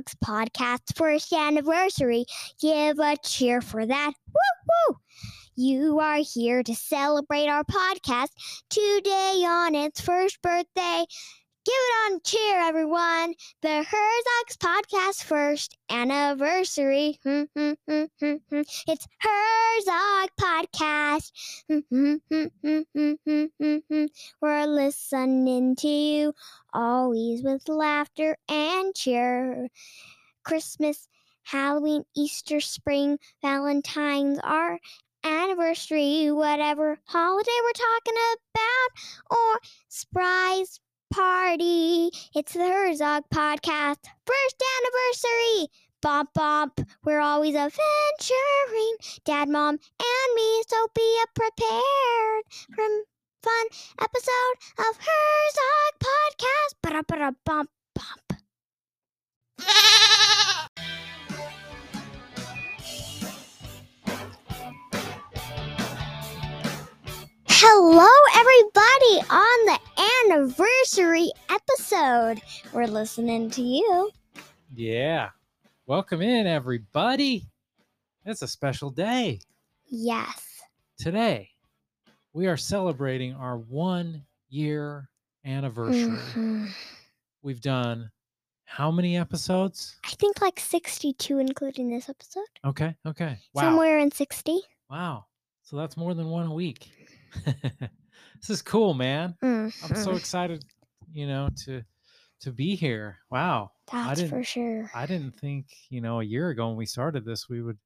podcast first anniversary. Give a cheer for that. Woo woo! You are here to celebrate our podcast today on its first birthday. Give it on cheer, everyone. The Herzogs podcast first anniversary. Hmm, hmm, hmm, it's Herzog podcast. We're listening to you always with laughter and cheer. Christmas, Halloween, Easter, spring, Valentine's, our anniversary, whatever holiday we're talking about, or surprise party. It's the Herzog podcast. First anniversary. Bump, bump. We're always adventuring. Dad, mom, and me. So be prepared for fun episode of Herzog podcast. Ba-da-ba-da Hello, everybody, on the anniversary episode. We're listening to you. Yeah. Welcome in, everybody. It's a special day. Yes. Today, we are celebrating our one year anniversary. Mhm. We've done how many episodes? I think like 62, including this episode. Okay. Okay. Wow. Somewhere in 60. Wow. So that's more than one a week. this is cool, man. I'm so Mhm. excited, you know, to to be here. Wow. I That's didn't for sure. I didn't think, you know, a year ago when we started this, we would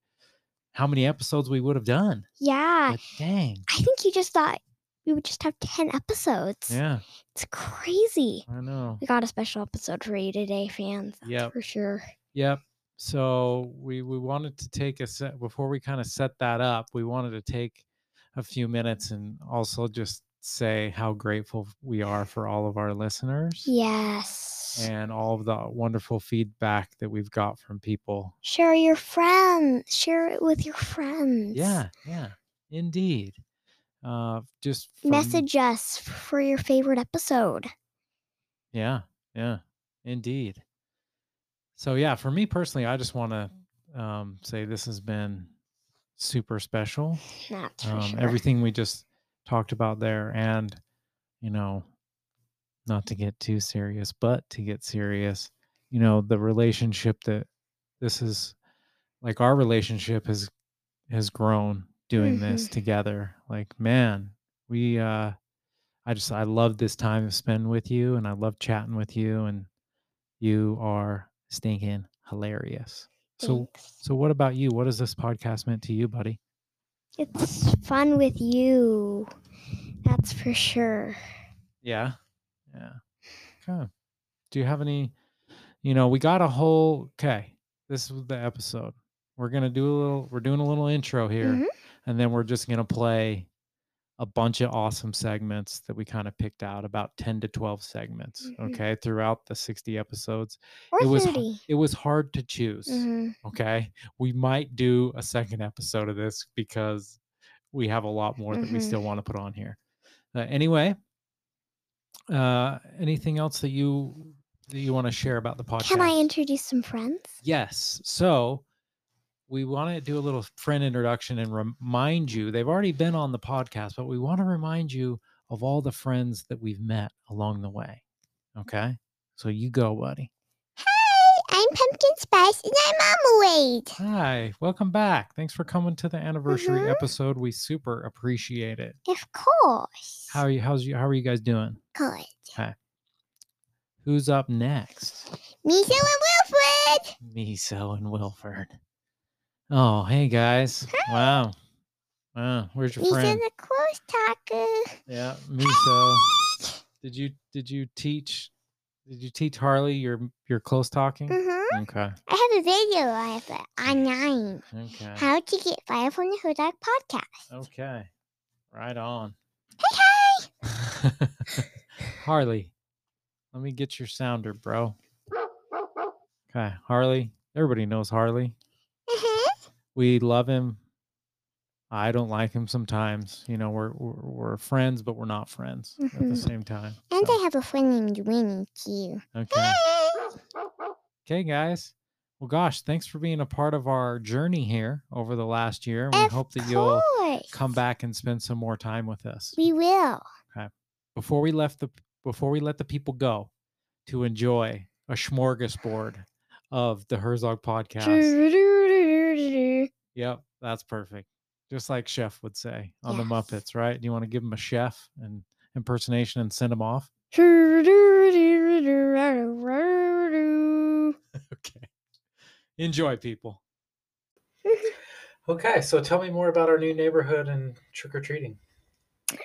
how many episodes we would have done. Yeah. But dang. I think you just thought we would just have 10 episodes. Yeah, It's crazy. I know. We got a special episode for you today, fans. Yep. for sure. Yep. So we we wanted to take a set before we kind of set that up. We wanted to take a few minutes and also just say how grateful we are for all of our listeners Yes. and all of the wonderful feedback that we've got from people. Share your friends. Share it with your friends. Yeah, yeah, indeed. Uh, just from- Message us for your favorite episode. Yeah, yeah, indeed. So yeah, for me personally, I just want to um, say this has been super special. For um, sure. everything we just talked about there and you know not to get too serious but to get serious you know the relationship that this is like our relationship has has grown doing this Mhm. together like man we uh i just i love this time to spend with you and i love chatting with you and you are stinking hilarious so Thanks. so what about you what has this podcast meant to you buddy It's fun with you. That's for sure. Yeah. Yeah. Okay. Do you have any, you know, we got a whole, okay. This is the episode. We're going to do a little, we're doing a little intro here, Mhm. and then we're just going to play a bunch of awesome segments that we kind of picked out about 10 to 12 segments. Mhm. Okay. Throughout the 60 episodes. Or it was, 30. it was hard to choose. Mhm. Okay. We might do a second episode of this because we have a lot more that we Mhm. still want to put on here. Uh, anyway, uh, anything else that you that you want to share about the podcast? Can I introduce some friends? Yes. So we want to do a little friend introduction and remind you they've already been on the podcast, but we want to remind you of all the friends that we've met along the way. Okay. So you go, buddy. Hi, I'm Pumpkin Spice and I'm Marmalade. Hi, welcome back. Thanks for coming to the anniversary Mhm. episode. We super appreciate it. Of course. How are you? How's you? How are you guys doing? Good. Hi. Who's up next? Miso and Wilfred. Miso and Wilford. Oh, hey guys! Wow, wow. Where's your Miso friend? In the close talker. Yeah, Miso. Did you did you teach? Did you teach Harley your your close talking? Mm-hmm. Okay. I have a video I have it online. Okay. How to get fired from the Hodak podcast. Okay. Right on. Hey, hey! Harley, let me get your sounder, bro. Okay, Harley. Everybody knows Harley. We love him. I don't like him sometimes. You know, we're we're, we're friends, but we're not friends at the Mhm. same time. And so, I have a friend named Winnie too. okay. Okay, guys. Well, gosh, thanks for being a part of our journey here over the last year. We Of hope that you'll come back and spend some more time with us. We will. Okay. Before we left the before we let the people go to enjoy a smorgasbord of the Herzog podcast. Yep, that's perfect. Just like Chef would say on the Muppets, right? Do you want to give him a chef and impersonation and send him off? Okay. Enjoy, people. Okay, so tell me more about our new neighborhood and trick or treating.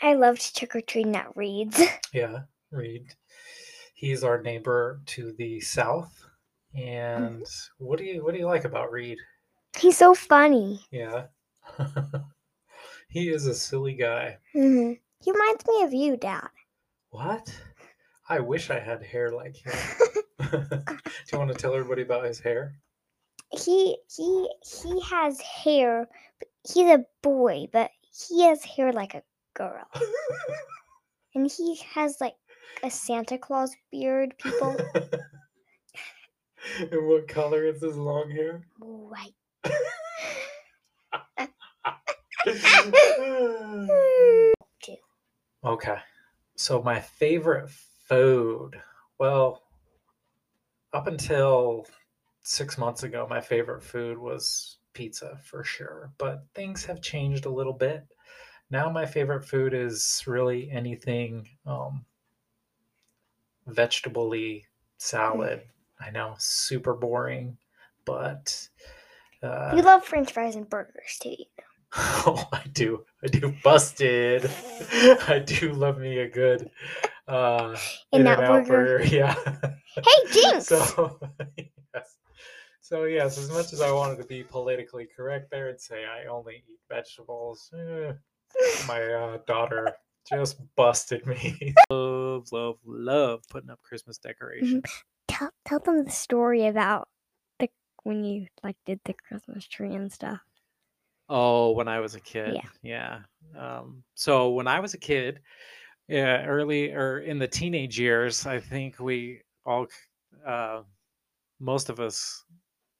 I loved trick or treating at Reed's. Yeah, Reed. He's our neighbor to the south. Mm-hmm. And what do you what do you like about Reed? He's so funny. Yeah. he is a silly guy. Mhm. He reminds me of you, Dad. What? I wish I had hair like him. do you want to tell everybody about his hair? He he he has hair. He's a boy, but he has hair like a girl, and he has like a Santa Claus beard. People, and what color is his long hair? right? okay. So my favorite food. Well, up until six months ago, my favorite food was pizza for sure. But things have changed a little bit. Now my favorite food is really anything um, vegetable-y salad. I know, super boring, but uh, You love French fries and burgers too. you know. Oh, I do. I do. Busted. I do love me a good uh In-N-Out In-N-Out burger. Yeah. Hey, Jinx! So yes. So yes, as much as I wanted to be politically correct there and say I only eat vegetables, eh, my uh, daughter just busted me. love, love, love putting up Christmas decorations. tell tell them the story about the when you like did the Christmas tree and stuff. Oh, when I was a kid. Yeah. Um, so when I was a kid, yeah, early or in the teenage years, I think we all, uh, most of us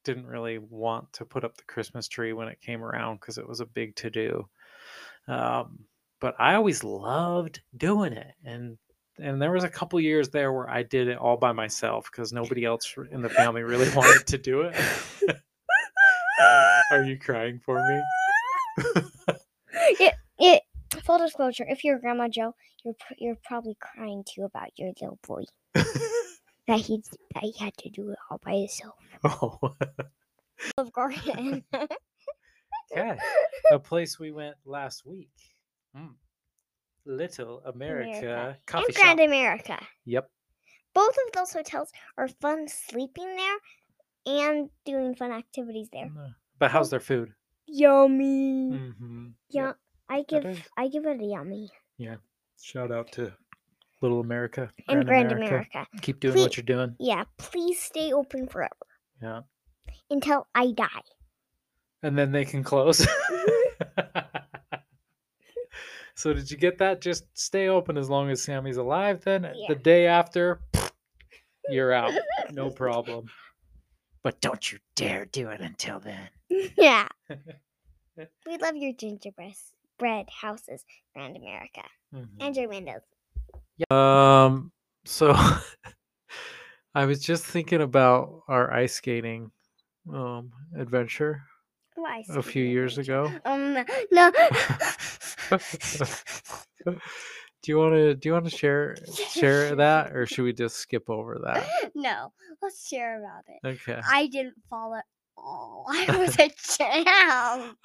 didn't really want to put up the Christmas tree when it came around because it was a big to do. Um, but I always loved doing it. And and there was a couple years there where I did it all by myself because nobody else in the family really wanted to do it. Are you crying for me? it, it full disclosure, if you're Grandma Joe, you're you're probably crying too about your little boy that he that he had to do it all by himself. oh, Love garden. okay. A place we went last week. Mm. Little America, America. Coffee and Grand Shop. America. Yep. Both of those hotels are fun sleeping there and doing fun activities there. Mm, But how's their food? Yummy. Mm-hmm. Yeah, I give. I give it a yummy. Yeah. Shout out to Little America. And Grand America. Keep doing Please- what you're doing. Yeah, please stay open forever Yeah. until I die. And then they can close. so did you get that? Just stay open as long as Sammy's alive. Then Yeah. the day after, you're out. No problem. But don't you dare do it until then. yeah. We love your gingerbread bread houses, Grand America, and your windows. Um. So, I was just thinking about our ice skating um adventure Why? a few years ago. Um, no. Do you want to do you want to share share that or should we just skip over that? no. Let's share about it. Okay. I didn't fall at all. I was a champ.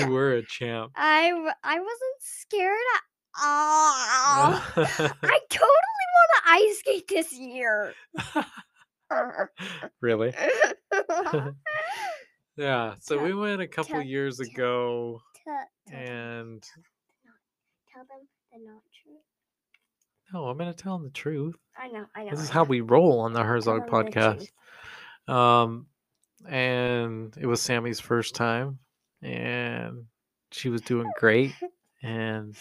you were a champ. i i wasn't scared at all. I totally want to ice skate this year. really? Yeah. So we went a couple years ago tell, tell, them, and tell them the not true. no, I'm going to tell them the truth. I know. I know. This is how we roll on the Herzog the podcast. Um, and it was Sammy's first time, and she was doing great. And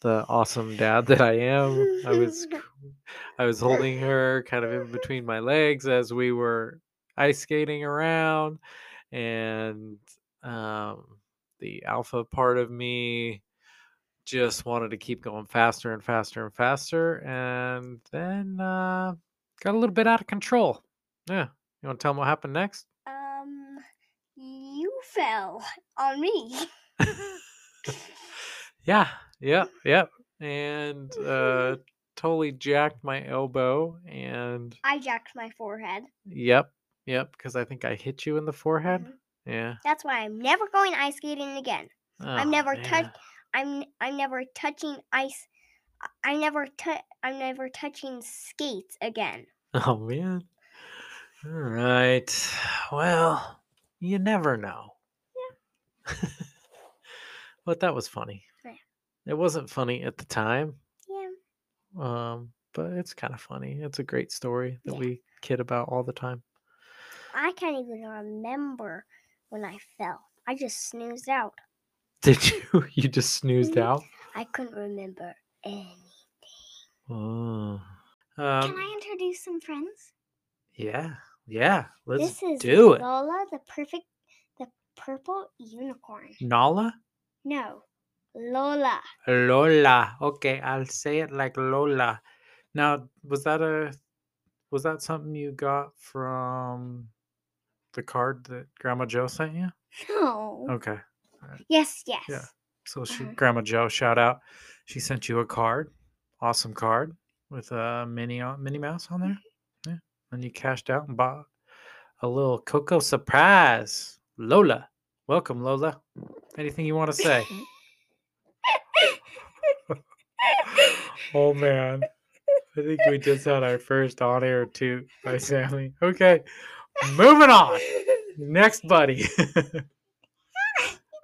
the awesome dad that I am, I was I was holding her kind of in between my legs as we were ice skating around, and um, the alpha part of me just wanted to keep going faster and faster and faster, and then uh, got a little bit out of control. Yeah, you want to tell them what happened next? Um, you fell on me. yeah, yep, yep, and uh, totally jacked my elbow, and I jacked my forehead. yep, yep, because I think I hit you in the forehead. Mhm. Yeah, That's why I'm never going ice skating again. I'm Oh, never man. touched. I'm I'm never touching ice. I- I'm never tou- I'm never touching skates again. Oh man. All right. Well, you never know. Yeah. but that was funny. Yeah. It wasn't funny at the time, Yeah. um, but it's kind of funny. It's a great story that Yeah. we kid about all the time. I can't even remember when I fell. I just snoozed out. Did you? You just snoozed Mhm. out. I couldn't remember anything. Oh. Can Um, I introduce some friends? yeah. Yeah. Let's this is do it. Lola, the perfect, the purple unicorn. Nala. No, Lola. Lola. Okay, I'll say it like Lola. Now, was that a was that something you got from the card that Grandma Joe sent you? No. Okay. Yes, yes. Yeah. So she Uh-huh. Grandma Joe, shout out. She sent you a card. Awesome card with a mini on Minnie Mouse on there. Yeah. And you cashed out and bought a little Coco surprise. Lola. Welcome, Lola. Anything you want to say? Oh man. I think we just had our first on air toot by Sammy. Okay. Moving on. Next buddy.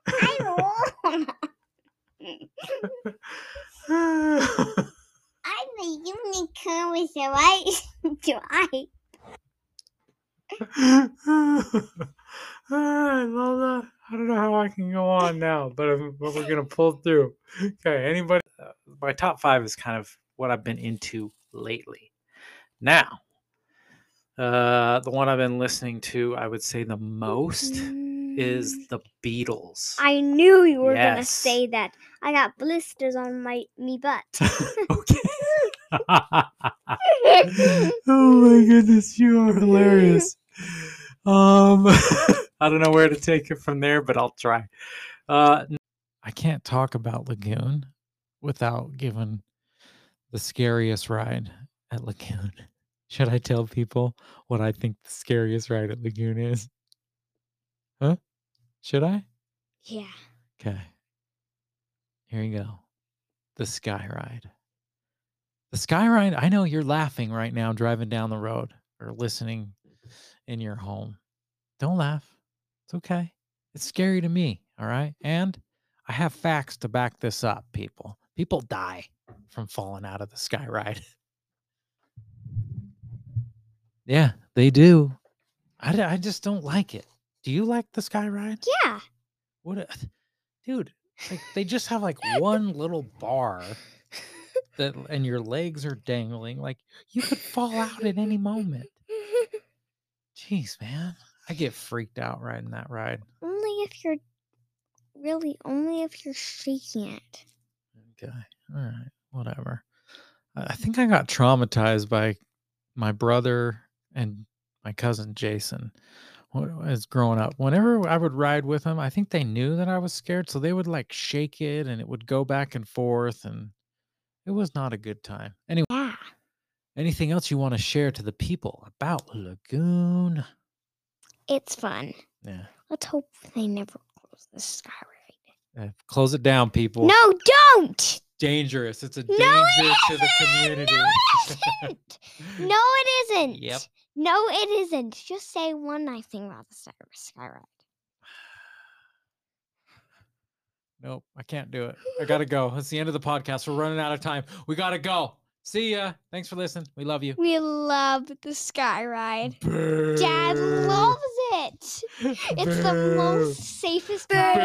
I. I'm the unicorn with the white stripe. Alright, Lola. I don't know how I can go on now, but, but we're gonna pull through. Okay, anybody? Uh, my top five is kind of what I've been into lately. Now, uh, the one I've been listening to, I would say the most is the Beatles. I knew you were gonna say that. I got blisters on my me butt. okay. oh my goodness, you are hilarious. Um, I don't know where to take it from there, but I'll try. Uh, I can't talk about Lagoon without giving the scariest ride at Lagoon. Should I tell people what I think the scariest ride at Lagoon is? Huh? Should I? yeah. Okay. Here you go. The Sky Ride. The Sky Ride, I know you're laughing right now driving down the road or listening in your home. Don't laugh. It's okay. It's scary to me. All right. And I have facts to back this up, people. People die from falling out of the Sky Ride. yeah, they do. I, I just don't like it. Do you like the Sky Ride? Yeah. What a dude, like they just have like one little bar that and your legs are dangling. Like you could fall out at any moment. Jeez, man. I get freaked out riding that ride. only if you're really only if you're shaking it. Okay. All right. Whatever. I I think I got traumatized by my brother and my cousin Jason was growing up. Whenever I would ride with them, I think they knew that I was scared. So they would like shake it and it would go back and forth. And it was not a good time. Anyway, Yeah. anything else you want to share to the people about Lagoon? It's fun. Yeah. Let's hope they never close the sky ride. Uh, close it down, people. No, don't! Dangerous. It's a No, danger it to the isn't! community. No, it isn't! No, it isn't! Yep. No, it isn't. Just say one nice thing about the sky, sky ride. Nope, I can't do it. I gotta go. It's the end of the podcast. We're running out of time. We gotta go. See ya. Thanks for listening. We love you. We love the sky ride. Dad loves it. It's the most safest ride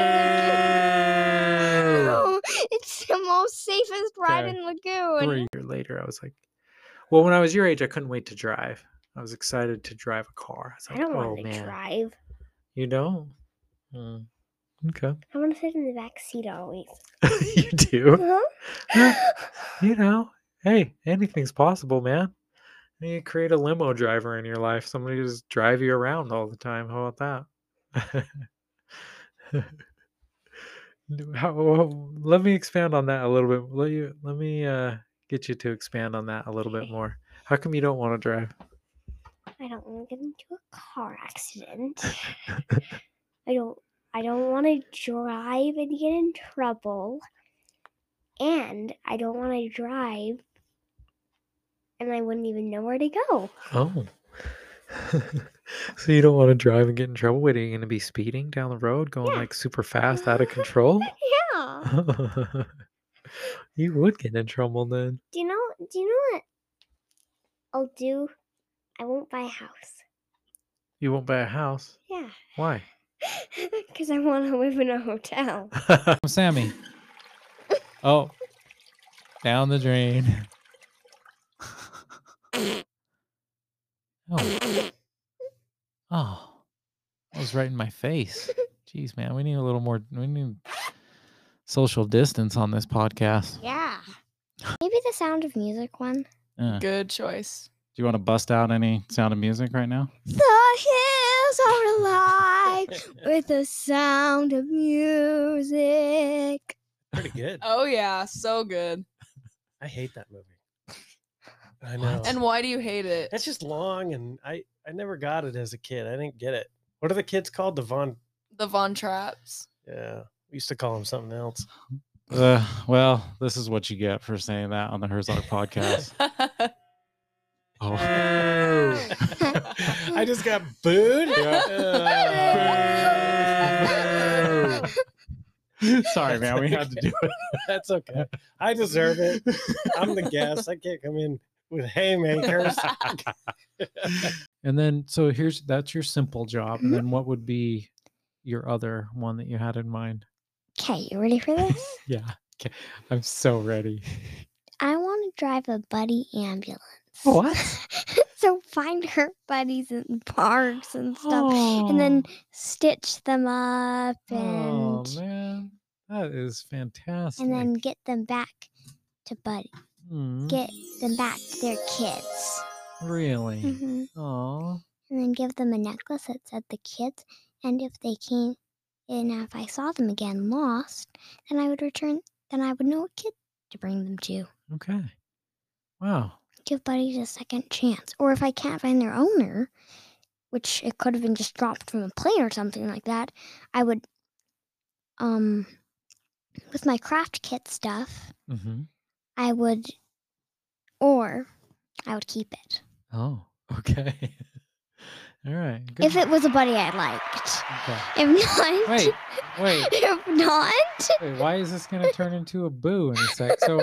in Lagoon. It's the most safest ride Okay. in Lagoon. Three years later, I was like, well, when I was your age, I couldn't wait to drive. I was excited to drive a car. I was I don't oh want to man, drive. you don't. Hmm. Okay, I want to sit in the back seat always. you do. Huh? You know, hey, anything's possible, man. You create a limo driver in your life. Somebody to just drive you around all the time. How about that? How, well, let me expand on that a little bit. Let you let me uh, get you to expand on that a little bit more. How come you don't want to drive? I don't want to get into a car accident. I don't. I don't want to drive and get in trouble. And I don't want to drive, and I wouldn't even know where to go. Oh. so you don't want to drive and get in trouble? Wait, are you going to be speeding down the road, going Yeah. like super fast, out of control? Yeah. you would get in trouble then. Do you know? Do you know what I'll do? I won't buy a house. You won't buy a house. Yeah, Why? because I want to live in a hotel. Sammy. Oh, down the drain. oh. Oh, that was right in my face. Jeez, man, we need a little more. We need social distance on this podcast. Yeah. Maybe the Sound of Music one. Uh, Good choice. You want to bust out any sound of music right now? The hills are alive with the sound of music. Pretty good. Oh yeah, so good. I hate that movie. I What? know. And why do you hate it? it's just long, and I I never got it as a kid. I didn't get it. What are the kids called? The Von. The Von Trapps. Yeah, we used to call them something else. Uh, well, this is what you get for saying that on the Herzog podcast. Oh. I just got booed. Yeah. Sorry, man. We had to do it. That's okay. I deserve it. I'm the guest. I can't come in with haymakers. And then, so here's that's your simple job. And then, what would be your other one that you had in mind? Okay, you ready for this? Yeah. Okay. I'm so ready. I want to drive a buddy ambulance. What? so find her buddies in parks and stuff, and then stitch them up Oh, and man. That is fantastic. and then get them back to buddy. Hmm, Get them back to their kids. really? hmm Oh. And then give them a necklace that said the kids. And if they came, and if I saw them again lost, then I would return. Then I would know what kid to bring them to. Okay. Wow. Give buddies a second chance. Or if I can't find their owner, which it could have been just dropped from a plane or something like that, I would, um, with my craft kit stuff, Mm-hmm. I would, or I would keep it. Oh. Okay. All right. Good. If it was a buddy I liked. okay. If not, Wait. Wait. if not, Wait, why is this going to turn into a boo in a sec? So,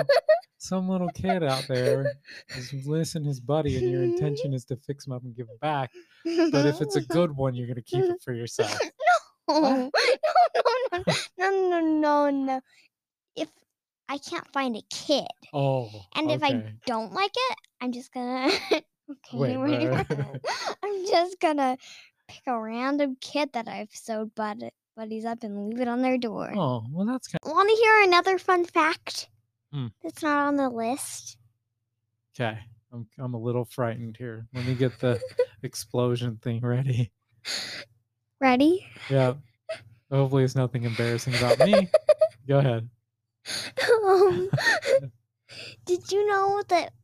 some little kid out there is missing his buddy, and your intention is to fix him up and give him back. But if it's a good one, you're going to keep it for yourself. no, no, no, no, no, no. If I can't find a kid, Oh. and if I don't like it, I'm just gonna. okay, Wait, wait, wait. I'm just gonna pick a random kid that I've sewed bud- buddies up and leave it on their door. Oh, well, that's kind Want to hear another fun fact? Hmm. That's not on the list. okay. I'm, I'm a little frightened here. Let me get the explosion thing ready. Ready? Yeah. Hopefully, it's nothing embarrassing about me. Go ahead. um, did you know that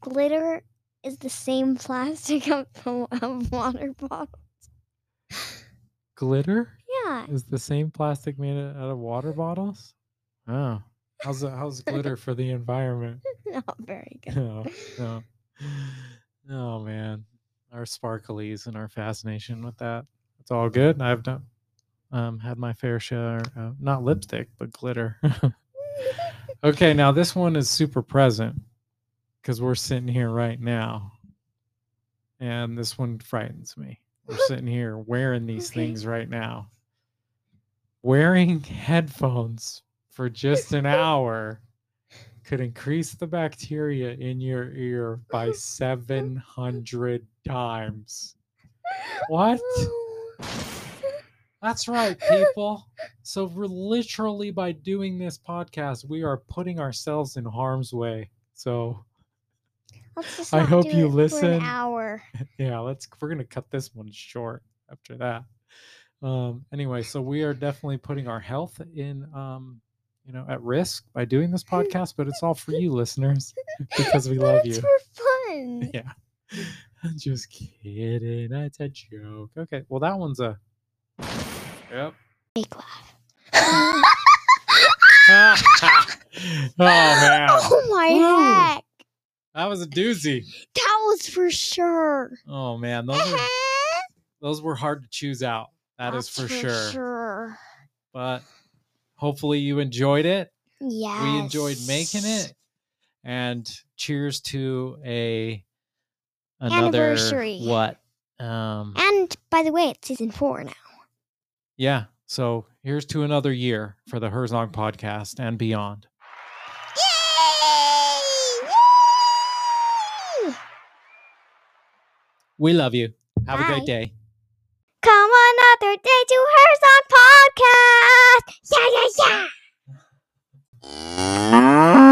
glitter is the same plastic of, of water bottles? Glitter Yeah. is the same plastic made out of water bottles. Oh, how's how's glitter for the environment? Not very good. No, no. Oh man, our sparklies and our fascination with that. It's all good. I've done, um, had my fair share. Uh, not lipstick, but glitter. okay, now this one is super present because we're sitting here right now, and this one frightens me. we're sitting here wearing these Okay. things right now. Wearing headphones for just an hour could increase the bacteria in your ear by 700 times. What? That's right, people. So we're literally by doing this podcast, we are putting ourselves in harm's way. So I hope you listen. an hour. yeah, let's we're gonna cut this one short after that. Um anyway, so we are definitely putting our health in um you know at risk by doing this podcast, but it's all for you listeners because we But love it's you. for fun. Yeah. I'm just kidding. That's a joke. Okay. Well, that one's a. Yep. Fake laugh. oh man, oh my Woo. heck. that was a doozy. That was for sure. Oh man, those are uh-huh. those were hard to choose out. That is That's for, sure. sure. But hopefully you enjoyed it. Yes. We enjoyed making it. And cheers to a another Anniversary. what? Um And by the way, it's season four now. yeah. So here's to another year for the Herzog podcast and beyond. Yay! We love you. Have a great day. Another day to Herzog Podcast. Yeah, yeah, yeah.